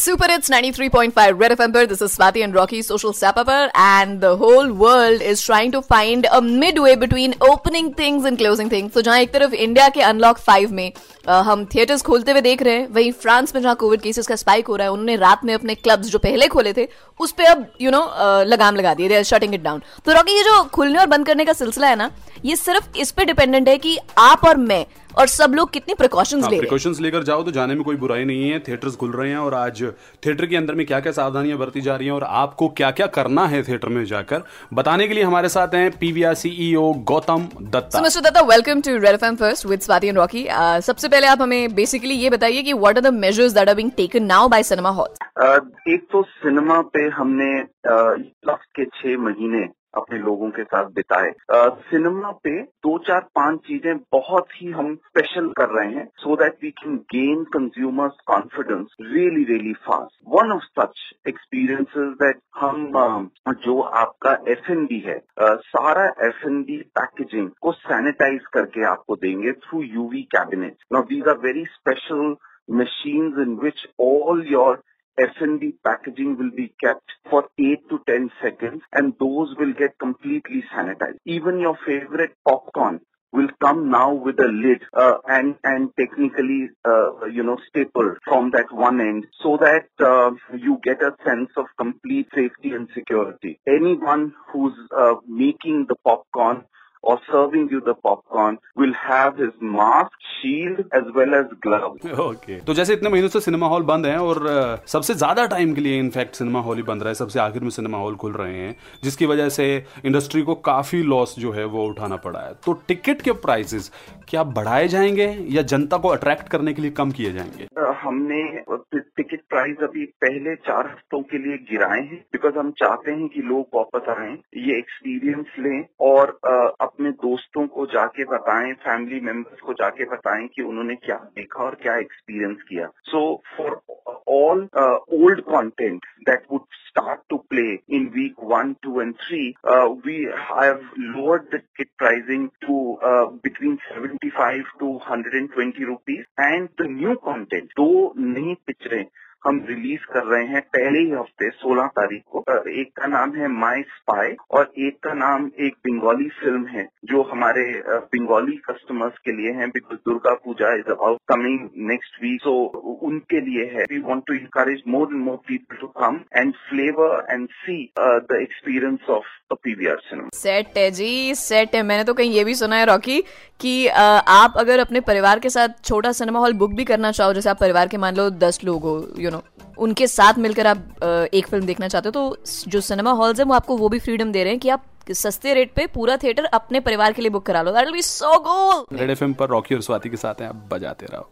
Super It's 93.5 Red FM पर. This is Swati and Rocky social sapper and the whole world is trying to find a midway between opening things and closing things. So जहाँ एक तरफ़ India के unlock five में आ, हम theatres खोलते हुए देख रहे हैं वहीं फ्रांस में जहाँ कोविड केसेस का स्पाइक हो रहा है उन्होंने रात में अपने क्लब्स जो पहले खोले थे उस पर अब यू you नो know, लगाम लगा दिए दे शटिंग इट डाउन तो रॉकी ये जो खुलने और बंद करने का सिलसिला है ना ये सिर्फ़ इस पे डिपेंडेंट है कि आप और मैं और सब लोग कितनी प्रिकॉशंस हाँ, ले प्रिकॉशंस लेकर जाओ तो जाने में कोई बुराई नहीं है थिएटर्स खुल रहे हैं और आज थिएटर के अंदर में क्या क्या सावधानियाँ बरती जा रही हैं और आपको क्या क्या करना है थिएटर में जाकर बताने के लिए हमारे साथ हैं PVR CEO Gautam Dutta. Mister Dutta welcome to red FM first with Swati and Rocky सबसे पहले आप हमें बेसिकली ये बताइए कि what are the measures that are being taken now by cinema hall एक तो सिनेमा पे हमने लास्ट के छह महीने अपने लोगों के साथ बिताए। सिनेमा पे दो चार पाँच चीज़ें बहुत ही हम स्पेशल कर रहे हैं so that we can gain consumers confidence really really fast one of such experiences that हम जो आपका एफ़ एन बी है सारा एफ़ एन बी पैकेजिंग को सैनिटाइज करके आपको देंगे through UV cabinet now these are very special machines in which all your F&B packaging will be kept for 8 to 10 seconds and those will get completely sanitized. Even your favorite popcorn will come now with a lid uh, and and technically uh, you know stapled from that one end so that uh, you get a sense of complete safety and security anyone who's uh, making the popcorn or serving you the popcorn will have his mask, shield as well as gloves. Okay. तो जैसे इतने महीनों से cinema hall बंद हैं और सबसे ज़्यादा टाइम के लिए इनफैक्ट सिनेमा हॉल ही बंद रहा है सबसे आखिर में सिनेमा हॉल खुल रहे हैं जिसकी वजह से इंडस्ट्री को काफ़ी लॉस जो है वो उठाना पड़ा है तो टिकट के प्राइसेस क्या बढ़ाए जाएँगे या जनता को अट्रैक्ट करने के लिए कम किए जाएँगे हमने टिकट प्राइस अभी पहले चार हफ्तों के लिए गिराए हैं बिकॉज़ हम चाहते हैं कि लोग वापस आए, ये एक्सपीरियंस लें और अपने दोस्तों को जाके बताएँ फैमिली मेंबर्स को जाके बताएँ कि उन्होंने क्या देखा और क्या एक्सपीरियंस किया। So for all uh, old content that would start to play in week one, two, and three, uh, we have lowered the ticket pricing to uh, between 75 to 120 rupees, and the new content, though new picture हम release कर रहे हैं पहले ही हफ़्ते 16 तारीख को। एक का नाम है माई स्पाई और एक का नाम एक बंगाली फ़िल्म है, जो हमारे बंगाली कस्टमर्स के लिए है because Durga Puja is about coming next week so उनके लिए है। We want to encourage more and more people to come and flavour and see the experience of PVR cinema set है जी सेट है। मैंने तो कहीं ये भी सुना है रॉकी कि आप अगर अपने परिवार के साथ छोटा सिनेमा हॉल बुक भी करना चाहो, जैसे आप परिवार के मान लो दस लोग हो यू उनके साथ मिलकर आप एक फ़िल्म देखना चाहते हो तो जो सिनेमा हॉल्स है, वो आपको वो भी फ्रीडम दे रहे हैं कि आप सस्ते रेट पे पूरा थिएटर अपने परिवार के लिए बुक करा लो। That will be so good red FM पर रॉकी और स्वाति के साथ हैं, आप बजाते रहो।